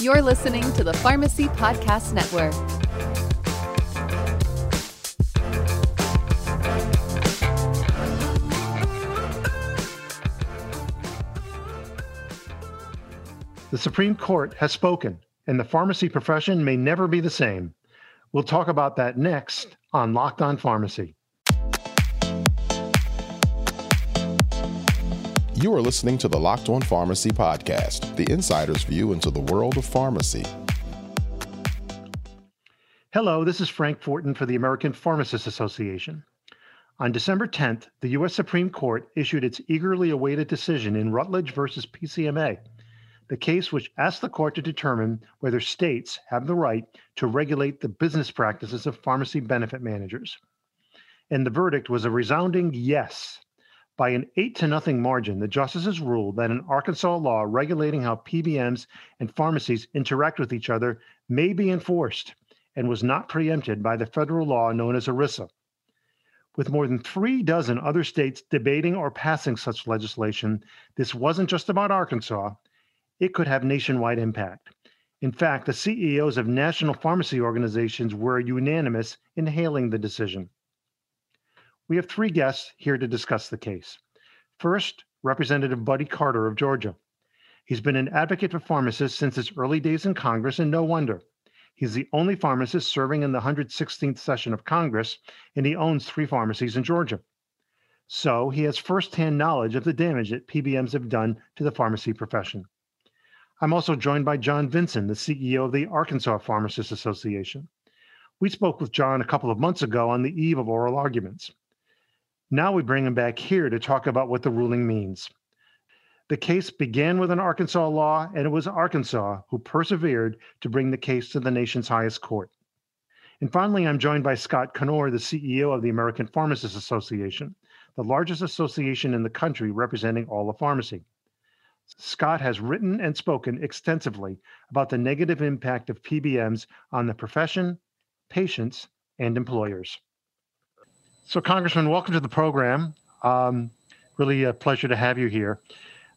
You're listening to the Pharmacy Podcast Network. The Supreme Court has spoken, and the pharmacy profession may never be the same. We'll talk about that next on Locked On Pharmacy. You are listening to the Locked On Pharmacy podcast, the insider's view into the world of pharmacy. Hello, this is Frank Fortin for the American Pharmacists Association. On December 10th, the U.S. Supreme Court issued its eagerly awaited decision in Rutledge versus PCMA the case which asked the court to determine whether states have the right to regulate the business practices of pharmacy benefit managers. And the verdict was a resounding yes. By an eight to nothing margin, the justices ruled that an Arkansas law regulating how PBMs and pharmacies interact with each other may be enforced and was not preempted by the federal law known as ERISA. With more than three dozen other states debating or passing such legislation, this wasn't just about Arkansas, it could have nationwide impact. In fact, the CEOs of national pharmacy organizations were unanimous in hailing the decision. We have three guests here to discuss the case. First, Representative Buddy Carter of Georgia. He's been an advocate for pharmacists since his early days in Congress, and no wonder. He's the only pharmacist serving in the 116th session of Congress, and he owns three pharmacies in Georgia. So he has firsthand knowledge of the damage that PBMs have done to the pharmacy profession. I'm also joined by John Vinson, the CEO of the Arkansas Pharmacists Association. We spoke with John a couple of months ago on the eve of oral arguments. Now we bring him back here to talk about what the ruling means. The case began with an Arkansas law, and it was Arkansas who persevered to bring the case to the nation's highest court. And finally, I'm joined by Scott Knoer, the CEO of the American Pharmacists Association, the largest association in the country representing all of pharmacy. Scott has written and spoken extensively about the negative impact of PBMs on the profession, patients, and employers. So, Congressman, welcome to the program. Um, really a pleasure to have you here.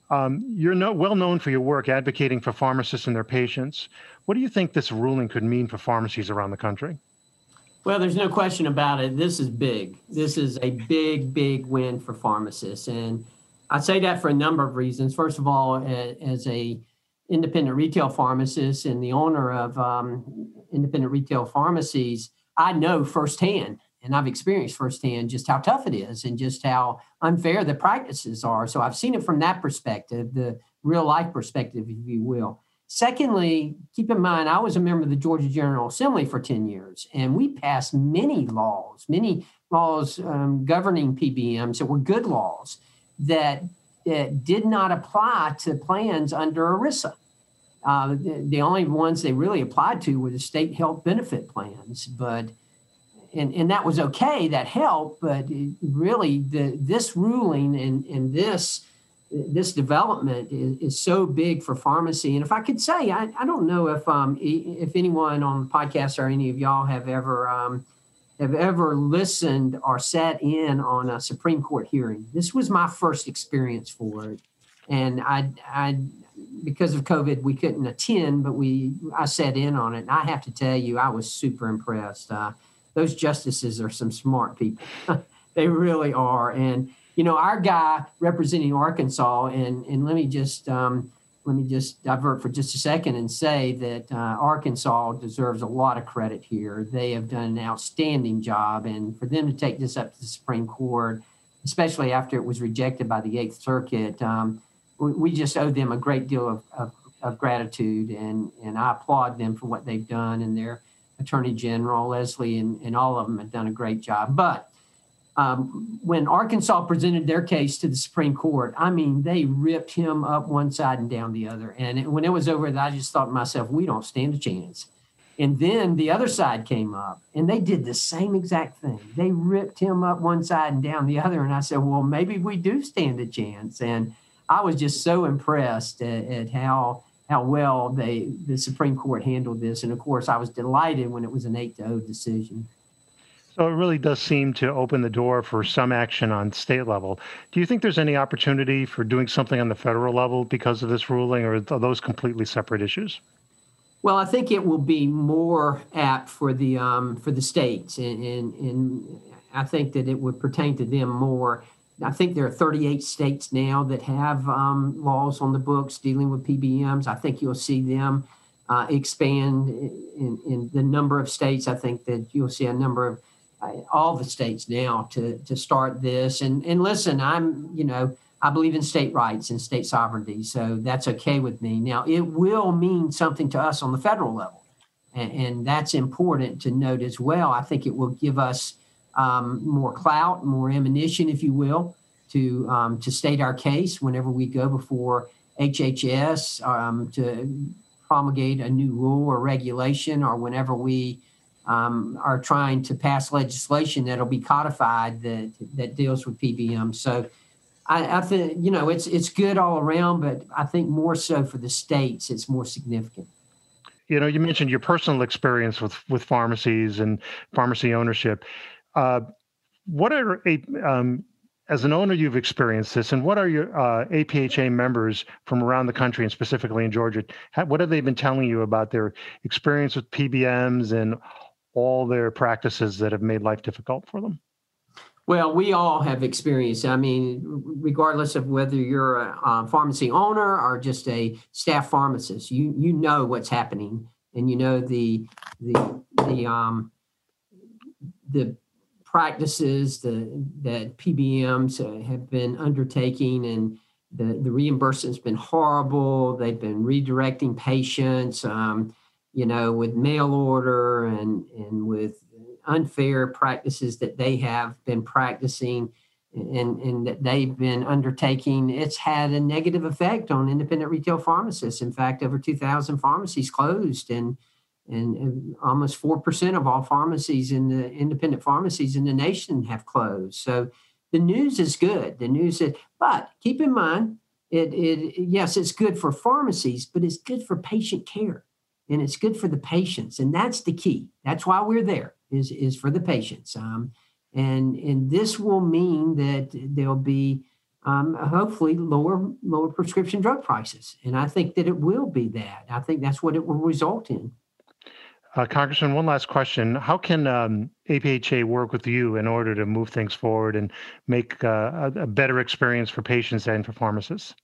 Um, you're no, well known for your work advocating for pharmacists and their patients. What do you think this ruling could mean for pharmacies around the country? Well, there's no question about it. This is big. This is a big, big win for pharmacists. And I say that for a number of reasons. First of all, as a independent retail pharmacist and the owner of um, independent retail pharmacies, I know firsthand and I've experienced firsthand just how tough it is and just how unfair the practices are. So I've seen it from that perspective, the real life perspective, if you will. Secondly, keep in mind, I was a member of the Georgia General Assembly for 10 years, and we passed many laws, many laws um, governing PBMs that were good laws that, that did not apply to plans under ERISA. Uh, the, the, only ones they really applied to were the state health benefit plans, but and, and that was okay, that helped, but really the this ruling and, and this this development is, is so big for pharmacy. And if I could say, I, I don't know if um if anyone on the podcast or any of y'all have ever um, have ever listened or sat in on a Supreme Court hearing. This was my first experience for it, and I, I, because of COVID, we couldn't attend, but we, I sat in on it. And I have to tell you, I was super impressed. Uh, those justices are some smart people. they really are, and you know, our guy representing Arkansas, and and let me just. Um, let me just divert for just a second and say that uh, Arkansas deserves a lot of credit here. They have done an outstanding job, and for them to take this up to the Supreme Court, especially after it was rejected by the Eighth Circuit, um, we, we, just owe them a great deal of, of, of, gratitude, and, and I applaud them for what they've done. And their Attorney General Leslie and, and all of them have done a great job. But um, when Arkansas presented their case to the Supreme Court, I mean, they ripped him up one side and down the other. And it, when it was over, I just thought to myself, we don't stand a chance. And then the other side came up and they did the same exact thing. They ripped him up one side and down the other. And I said, well, maybe we do stand a chance. And I was just so impressed at, at how how well they the Supreme Court handled this. And of course, I was delighted when it was an eight to zero decision. So it really does seem to open the door for some action on state level. Do you think there's any opportunity for doing something on the federal level because of this ruling, or are those completely separate issues? Well, I think it will be more apt for the um, for the states, and, and, and I think that it would pertain to them more. I think there are 38 states now that have um, laws on the books dealing with PBMs. I think you'll see them uh, expand in, in, the number of states. I think that you'll see a number of uh, all the states now to to start this. And and listen, I'm you know I believe in state rights and state sovereignty, so that's okay with me. Now, it will mean something to us on the federal level, and, and that's important to note as well. I think it will give us um, more clout, more ammunition, if you will, to um, to state our case whenever we go before HHS um, to promulgate a new rule or regulation, or whenever we um, are trying to pass legislation that'll be codified that that deals with PBM. So I, I think you know it's it's good all around, but I think more so for the states, it's more significant. You know, you mentioned your personal experience with with pharmacies and pharmacy ownership. Uh, what are um, as an owner, you've experienced this, and what are your uh, APHA members from around the country and specifically in Georgia? what have they been telling you about their experience with PBMs and all their practices that have made life difficult for them? Well, we all have experience. I mean, regardless of whether you're a, a, pharmacy owner or just a staff pharmacist, you you know what's happening, and you know the the the um the practices the, that PBMs have been undertaking, and the the reimbursement's been horrible. They've been redirecting patients, um, you know, with mail order and and with unfair practices that they have been practicing and, and that they've been undertaking, it's had a negative effect on independent retail pharmacists. In fact, over 2,000 pharmacies closed, and, and, and almost 4% of all pharmacies in the independent pharmacies in the nation have closed. So the news is good. The news is, but keep in mind, it, it yes, it's good for pharmacies, but it's good for patient care and it's good for the patients. And that's the key. That's why we're there is is for the patients. Um, and and this will mean that there'll be um, hopefully lower lower prescription drug prices, and I think that it will be that. I think that's what it will result in. Uh, Congressman, one last question: How can um, APHA work with you in order to move things forward and make uh, a, a better experience for patients and for pharmacists?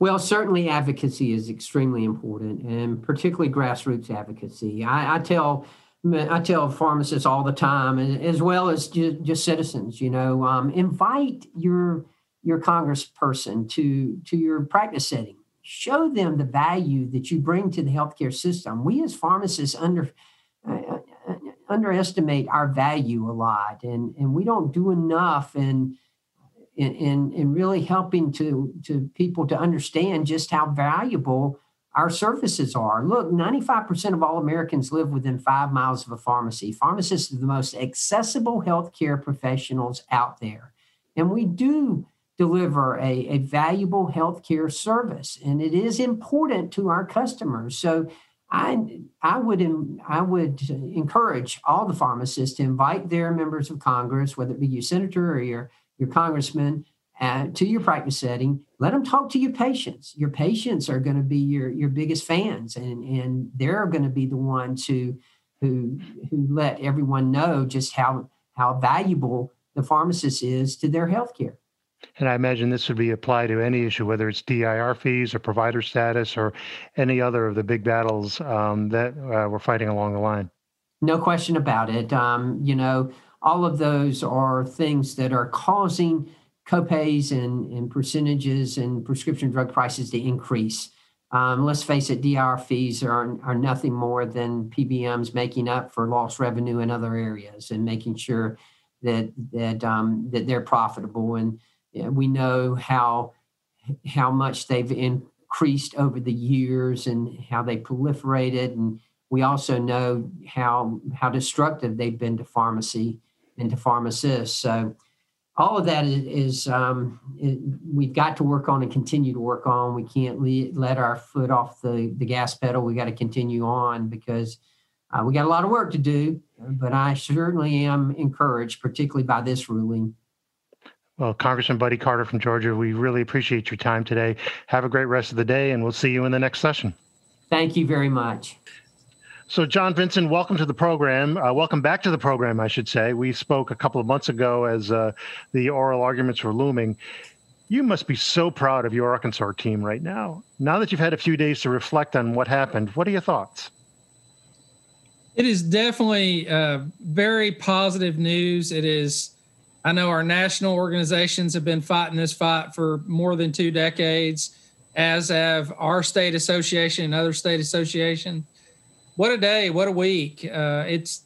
Well, certainly advocacy is extremely important, and particularly grassroots advocacy. I, I tell I tell pharmacists all the time, as well as just, just citizens, you know, um, invite your your congressperson to to your practice setting. Show them the value that you bring to the healthcare system. We as pharmacists under uh, uh, uh underestimate our value a lot, and and we don't do enough in in in really helping to to people to understand just how valuable our services are. Look, 95% of all Americans live within five miles of a pharmacy. Pharmacists are the most accessible healthcare professionals out there. And we do deliver a, a valuable healthcare service, and it is important to our customers. So I, I would I would encourage all the pharmacists to invite their members of Congress, whether it be your senator or your, your congressman, uh, to your practice setting. Let them talk to your patients. Your patients are going to be your your biggest fans, and and they're going to be the ones who who who let everyone know just how how valuable the pharmacist is to their health care. And I imagine this would be applied to any issue, whether it's DIR fees or provider status or any other of the big battles um, that uh, we're fighting along the line. No question about it. Um, you know, all of those are things that are causing copays and, and percentages and prescription drug prices to increase. Um, let's face it, DIR fees are, are nothing more than PBMs making up for lost revenue in other areas and making sure that that um, that they're profitable. And we know how how much they've increased over the years and how they proliferated. And we also know how how destructive they've been to pharmacy and to pharmacists. So all of that is, um, we've got to work on and continue to work on. We can't le- let our foot off the, the gas pedal. We got to continue on because uh, we got a lot of work to do. But I certainly am encouraged, particularly by this ruling. Well, Congressman Buddy Carter from Georgia, we really appreciate your time today. Have a great rest of the day, and we'll see you in the next session. Thank you very much. So, John Vinson, welcome to the program. Uh, welcome back to the program, I should say. We spoke a couple of months ago as uh, the oral arguments were looming. You must be so proud of your Arkansas team right now. Now that you've had a few days to reflect on what happened, what are your thoughts? It is definitely uh, very positive news. It is, I know our national organizations have been fighting this fight for more than two decades, as have our state association and other state associations what a day, what a week. Uh, it's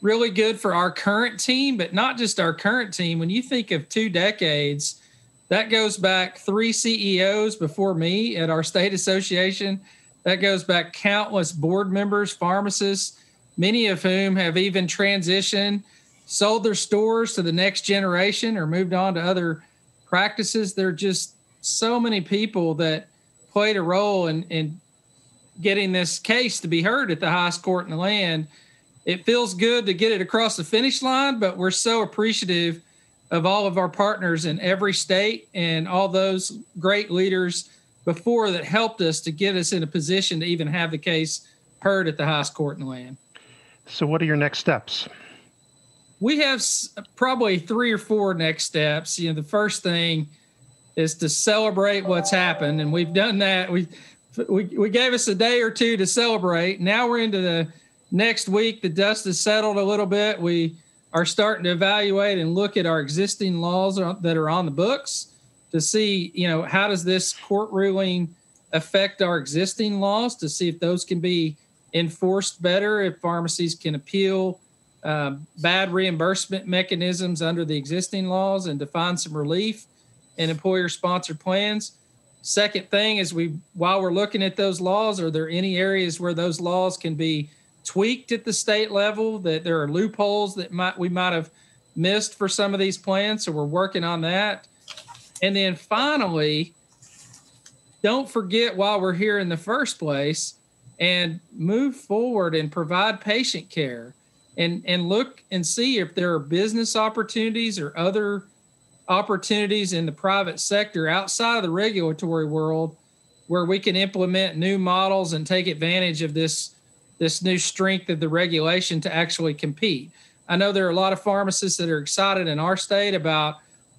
really good for our current team, but not just our current team. When you think of two decades, that goes back three CEOs before me at our state association. That goes back countless board members, pharmacists, many of whom have even transitioned, sold their stores to the next generation or moved on to other practices. There are just so many people that played a role in, in getting this case to be heard at the highest court in the land. It feels good to get it across the finish line, but we're so appreciative of all of our partners in every state and all those great leaders before that helped us to get us in a position to even have the case heard at the highest court in the land. So, what are your next steps? We have probably three or four next steps. You know, the first thing is to celebrate what's happened, and we've done that. We we, we gave us a day or two to celebrate. Now we're into the next week. The dust has settled a little bit. We are starting to evaluate and look at our existing laws that are on the books to see, you know, how does this court ruling affect our existing laws to see if those can be enforced better, if pharmacies can appeal uh, bad reimbursement mechanisms under the existing laws and to find some relief in employer sponsored plans. Second thing is we while we're looking at those laws, are there any areas where those laws can be tweaked at the state level that there are loopholes that might we might have missed for some of these plans? So we're working on that. And then finally, don't forget while we're here in the first place and move forward and provide patient care and and look and see if there are business opportunities or other opportunities in the private sector outside of the regulatory world where we can implement new models and take advantage of this this new strength of the regulation to actually compete. I know there are a lot of pharmacists that are excited in our state about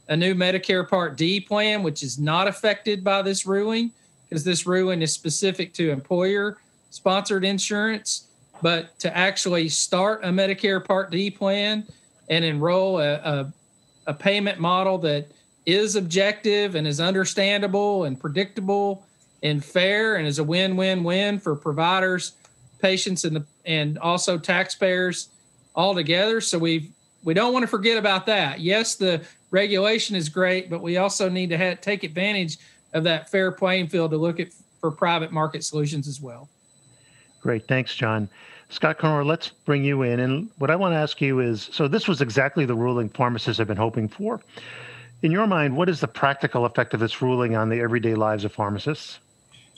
a new Medicare Part D plan, which is not affected by this ruling because this ruling is specific to employer sponsored insurance. But to actually start a Medicare Part D plan and enroll a, a a payment model that is objective and is understandable and predictable and fair and is a win-win-win for providers, patients, and the and also taxpayers all together. So we we don't want to forget about that. Yes, the regulation is great, but we also need to have, take advantage of that fair playing field to look at for private market solutions as well. Great, thanks, John. Scott Knoer, let's bring you in. And what I want to ask you is so, this was exactly the ruling pharmacists have been hoping for. In your mind, what is the practical effect of this ruling on the everyday lives of pharmacists?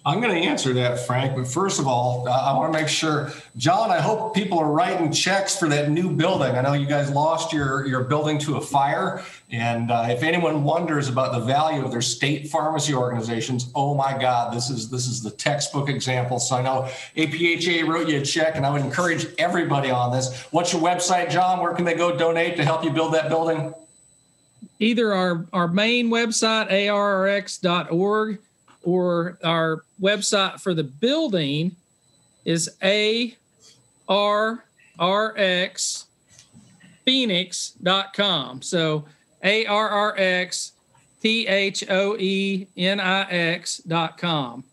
I'm going to answer that, Frank. But first of all, I want to make sure, John. I hope people are writing checks for that new building. I know you guys lost your your building to a fire, and uh, if anyone wonders about the value of their state pharmacy organizations, oh my God, this is this is the textbook example. So I know APHA wrote you a check, and I would encourage everybody on this. What's your website, John? Where can they go donate to help you build that building? Either our our main website, arrx.org or our website for the building is arrxphoenix.com. So ARRX T H O E N I X.com.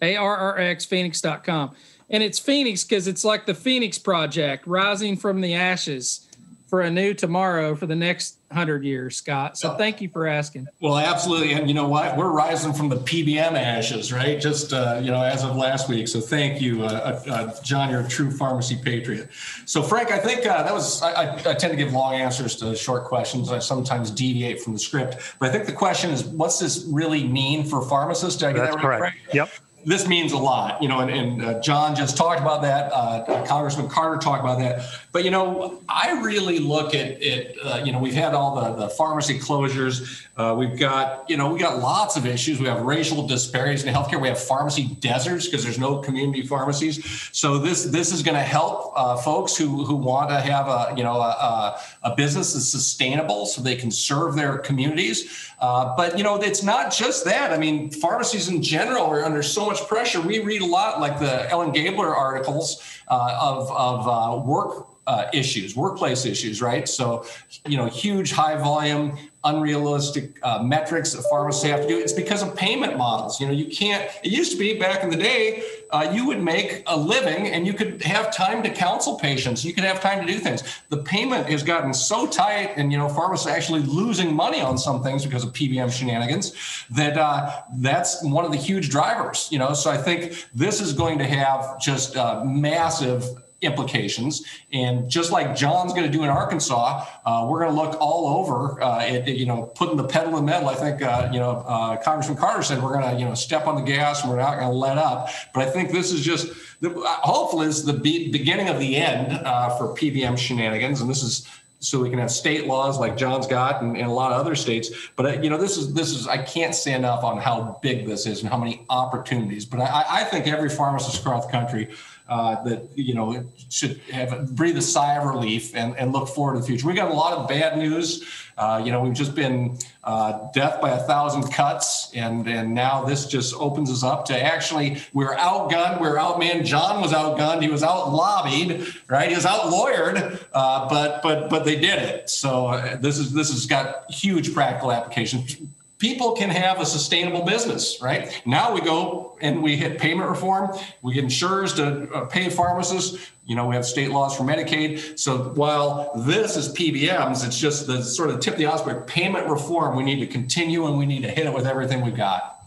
ARRXphoenix.com. And it's Phoenix because it's like the Phoenix Project, rising from the ashes for a new tomorrow for the next hundred years, Scott. So thank you for asking. Well, absolutely, and you know what? We're rising from the PBM ashes, right? Just uh, you know, as of last week. So thank you, uh, uh, uh, John. You're a true pharmacy patriot. So Frank, I think uh, that was. I, I, tend to give long answers to short questions. I sometimes deviate from the script, but I think the question is, what's this really mean for pharmacists? Did I get That's that right, correct. Frank? Yep. This means a lot, you know, and, and uh, John just talked about that. Uh, Congressman Carter talked about that. But, you know, I really look at it, uh, you know, we've had all the, the pharmacy closures. Uh, we've got, you know, we got lots of issues. We have racial disparities in healthcare. We have pharmacy deserts because there's no community pharmacies. So this this is going to help uh, folks who, who want to have a, you know, a, a, business that's sustainable so they can serve their communities. Uh, but, you know, it's not just that. I mean, pharmacies in general are under so much pressure. We read a lot like the Ellen Gabler articles uh, of, of uh, work uh, issues, workplace issues, right? So, you know, huge high volume, unrealistic uh, metrics that pharmacists have to do. It's because of payment models. You know, you can't, it used to be back in the day, uh, you would make a living and you could have time to counsel patients. You could have time to do things. The payment has gotten so tight, and, you know, pharmacists are actually losing money on some things because of PBM shenanigans that uh, that's one of the huge drivers, you know. So I think this is going to have just uh, massive implications. And just like John's going to do in Arkansas, uh, we're going to look all over uh, at, you know, putting the pedal in the metal. I think, uh, you know, uh, Congressman Carter said we're going to, you know, step on the gas and we're not going to let up. But I think this is just, the, hopefully, is the be- beginning of the end uh, for PBM shenanigans. And this is so we can have state laws like John's got and, and, a lot of other states. But uh, you know, this is this is I can't say enough on how big this is and how many opportunities. But I, I think every pharmacist across the country uh, that you know should have breathe a sigh of relief and, and look forward to the future. We got a lot of bad news. Uh, you know, we've just been uh, death by a thousand cuts, and and now this just opens us up to actually we're outgunned, we're outmanned. John was outgunned, he was out lobbied, right? He was out lawyered, uh, but but but they did it. So uh, this is this has got huge practical applications people can have a sustainable business, right? Now we go and we hit payment reform. We get insurers to uh, pay pharmacists. You know, we have state laws for Medicaid. So while this is PBMs, it's just the sort of tip of the iceberg. Payment reform, we need to continue and we need to hit it with everything we've got.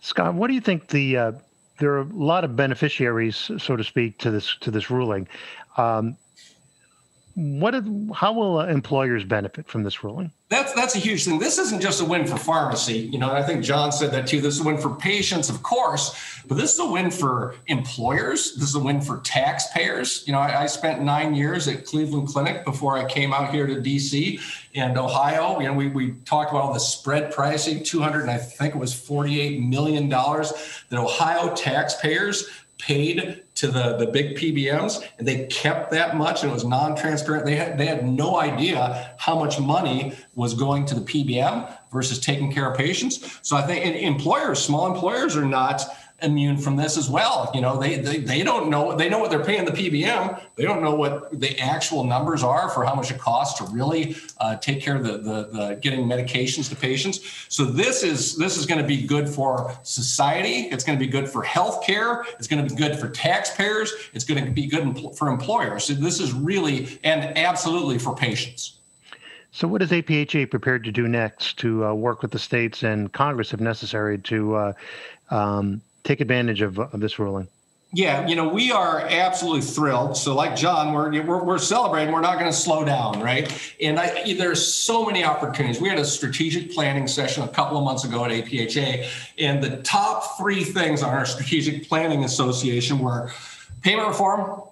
Scott, what do you think the uh, there are a lot of beneficiaries, so to speak, to this to this ruling. Um, what? How will uh, employers benefit from this ruling? That's that's a huge thing. This isn't just a win for pharmacy, you know. I think John said that too. This is a win for patients, of course, but this is a win for employers. This is a win for taxpayers. You know, I, I spent nine years at Cleveland Clinic before I came out here to DC and Ohio. You know, we we talked about all the spread pricing, two hundred, and I think it was forty-eight million dollars that Ohio taxpayers paid to the, the big PBMs and they kept that much and it was non-transparent. They had, they had no idea how much money was going to the PBM versus taking care of patients. So I think employers, small employers are not immune from this as well. You know, they, they they don't know they know what they're paying the PBM. They don't know what the actual numbers are for how much it costs to really uh, take care of the, the, the getting medications to patients. So this is this is going to be good for society. It's going to be good for healthcare. It's going to be good for taxpayers. It's going to be good for employers. So this is really and absolutely for patients. So, what is APHA prepared to do next to uh, work with the states and Congress, if necessary, to uh, um, take advantage of, of this ruling? Yeah, you know, we are absolutely thrilled. So, like John, we're we're, we're celebrating. We're not going to slow down, right? And I, there's so many opportunities. We had a strategic planning session a couple of months ago at APHA, and the top three things on our strategic planning association were payment reform,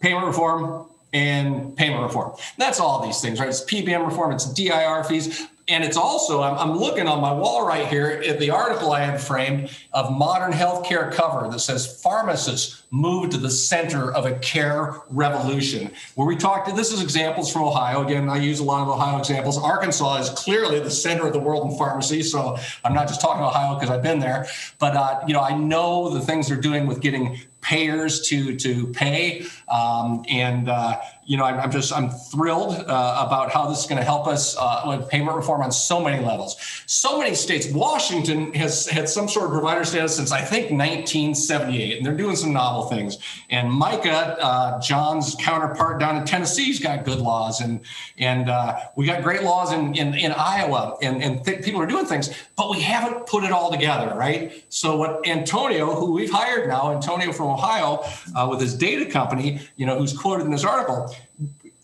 payment reform, and payment reform. That's all these things, right? It's PBM reform, it's DIR fees, and it's also, I'm, I'm, looking on my wall right here at the article I had framed of modern healthcare cover that says pharmacists move to the center of a care revolution. Where we talked, this is examples from Ohio. Again, I use a lot of Ohio examples. Arkansas is clearly the center of the world in pharmacy. So I'm not just talking Ohio because I've been there, but uh, you know, I know the things they're doing with getting payers to to pay um, and uh, you know, I'm, I'm, just I'm thrilled uh, about how this is going to help us uh, with payment reform on so many levels. So many states. Washington has had some sort of provider status since I think 1978, and they're doing some novel things. And Micah, uh, John's counterpart down in Tennessee's got good laws, and and uh, we got great laws in in, in Iowa, and and th- people are doing things, but we haven't put it all together, right? So what Antonio, who we've hired now, Antonio from Ohio, uh, with his data company, you know, who's quoted in this article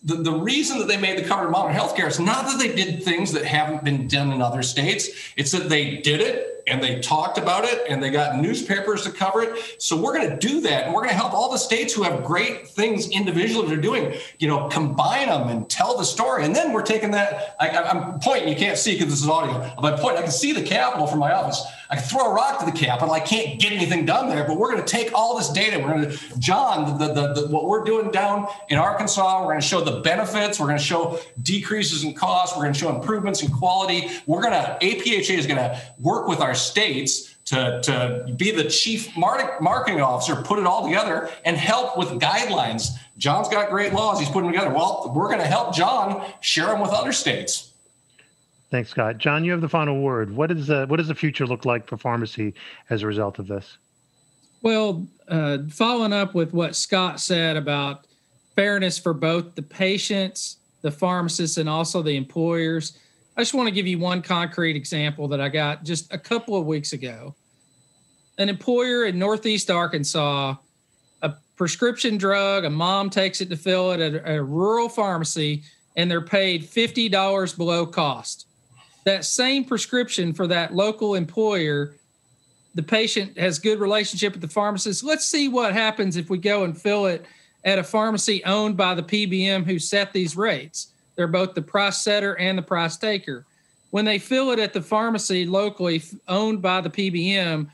the, the reason that they made the cover model in healthcare is not that they did things that haven't been done in other states. It's that they did it and they talked about it and they got newspapers to cover it. So we're going to do that and we're going to help all the states who have great things individually they're doing, you know, combine them and tell the story. And then we're taking that. I, am pointing, you can't see because this is audio. My point, I can see the Capitol from my office. I can throw a rock to the Capitol. I can't get anything done there, but we're going to take all this data. We're going to, John, the, the, the, what we're doing down in Arkansas, we're going to show the benefits. We're going to show decreases in cost. We're going to show improvements in quality. We're going to, APHA is going to work with our states to, to be the chief marketing officer, put it all together and help with guidelines. John's got great laws. He's putting together. Well, we're going to help John share them with other states. Thanks, Scott. John, you have the final word. What is the what does the future look like for pharmacy as a result of this? Well, uh, following up with what Scott said about fairness for both the patients, the pharmacists, and also the employers, I just want to give you one concrete example that I got just a couple of weeks ago. An employer in Northeast Arkansas, a prescription drug, a mom takes it to fill it at a, rural pharmacy, and they're paid $50 below cost. That same prescription for that local employer, the patient has good relationship with the pharmacist. Let's see what happens if we go and fill it at a pharmacy owned by the PBM who set these rates they're both the price setter and the price taker. When they fill it at the pharmacy locally owned by the PBM,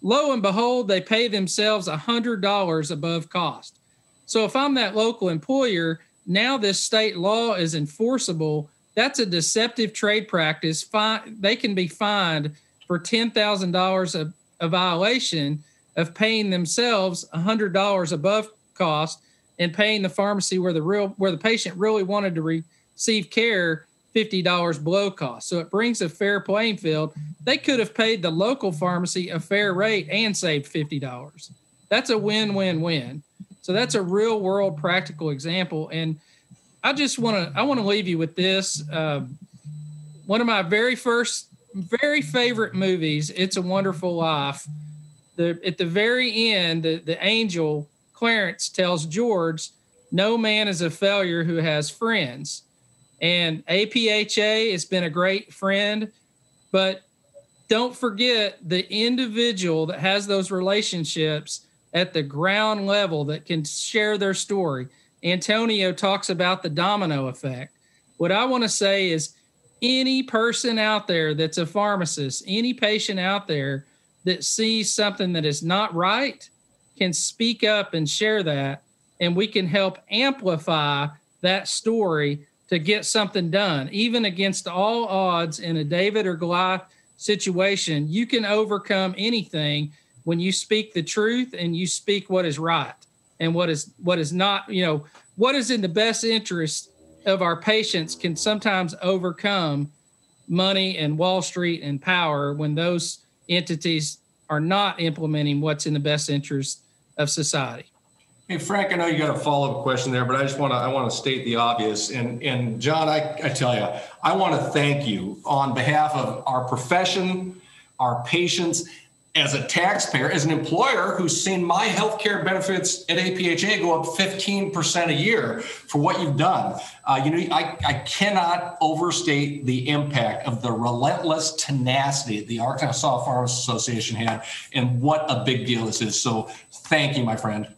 lo and behold, they pay themselves $100 above cost. So if I'm that local employer, now this state law is enforceable. That's a deceptive trade practice. They can be fined for $10,000 a violation of paying themselves $100 above cost and paying the pharmacy where the real where the patient really wanted to re, receive care $50 below cost. So it brings a fair playing field. They could have paid the local pharmacy a fair rate and saved $50. That's a win win win. So that's a real world practical example. And I just want to I want to leave you with this. Uh, one of my very first, very favorite movies, It's a Wonderful Life. The at the very end, the, the angel Clarence tells George, "No man is a failure who has friends." And APHA has been a great friend, but don't forget the individual that has those relationships at the ground level that can share their story. Antonio talks about the domino effect. What I want to say is any person out there that's a pharmacist, any patient out there that sees something that is not right can speak up and share that, and we can help amplify that story to get something done, even against all odds in a David or Goliath situation. You can overcome anything when you speak the truth and you speak what is right and what is what is not. You know what is in the best interest of our patients can sometimes overcome money and Wall Street and power when those entities are not implementing what's in the best interest of society. Hey Frank, I know you got a follow-up question there, but I just want to I want to state the obvious. And and John, I, I tell you, I want to thank you on behalf of our profession, our patients, as a taxpayer, as an employer who's seen my healthcare benefits at APHA go up 15% a year for what you've done. Uh, you know, I, I cannot overstate the impact of the relentless tenacity the Arkansas Farmers Association had and what a big deal this is. So thank you, my friend.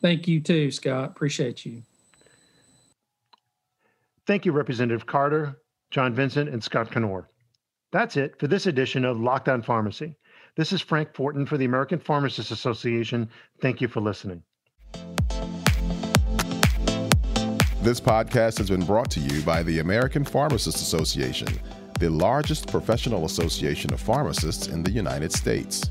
Thank you too, Scott. Appreciate you. Thank you, Representative Carter, John Vinson, and Scott Knoer. That's it for this edition of Locked On Pharmacy. This is Frank Fortin for the American Pharmacists Association. Thank you for listening. This podcast has been brought to you by the American Pharmacists Association, the largest professional association of pharmacists in the United States.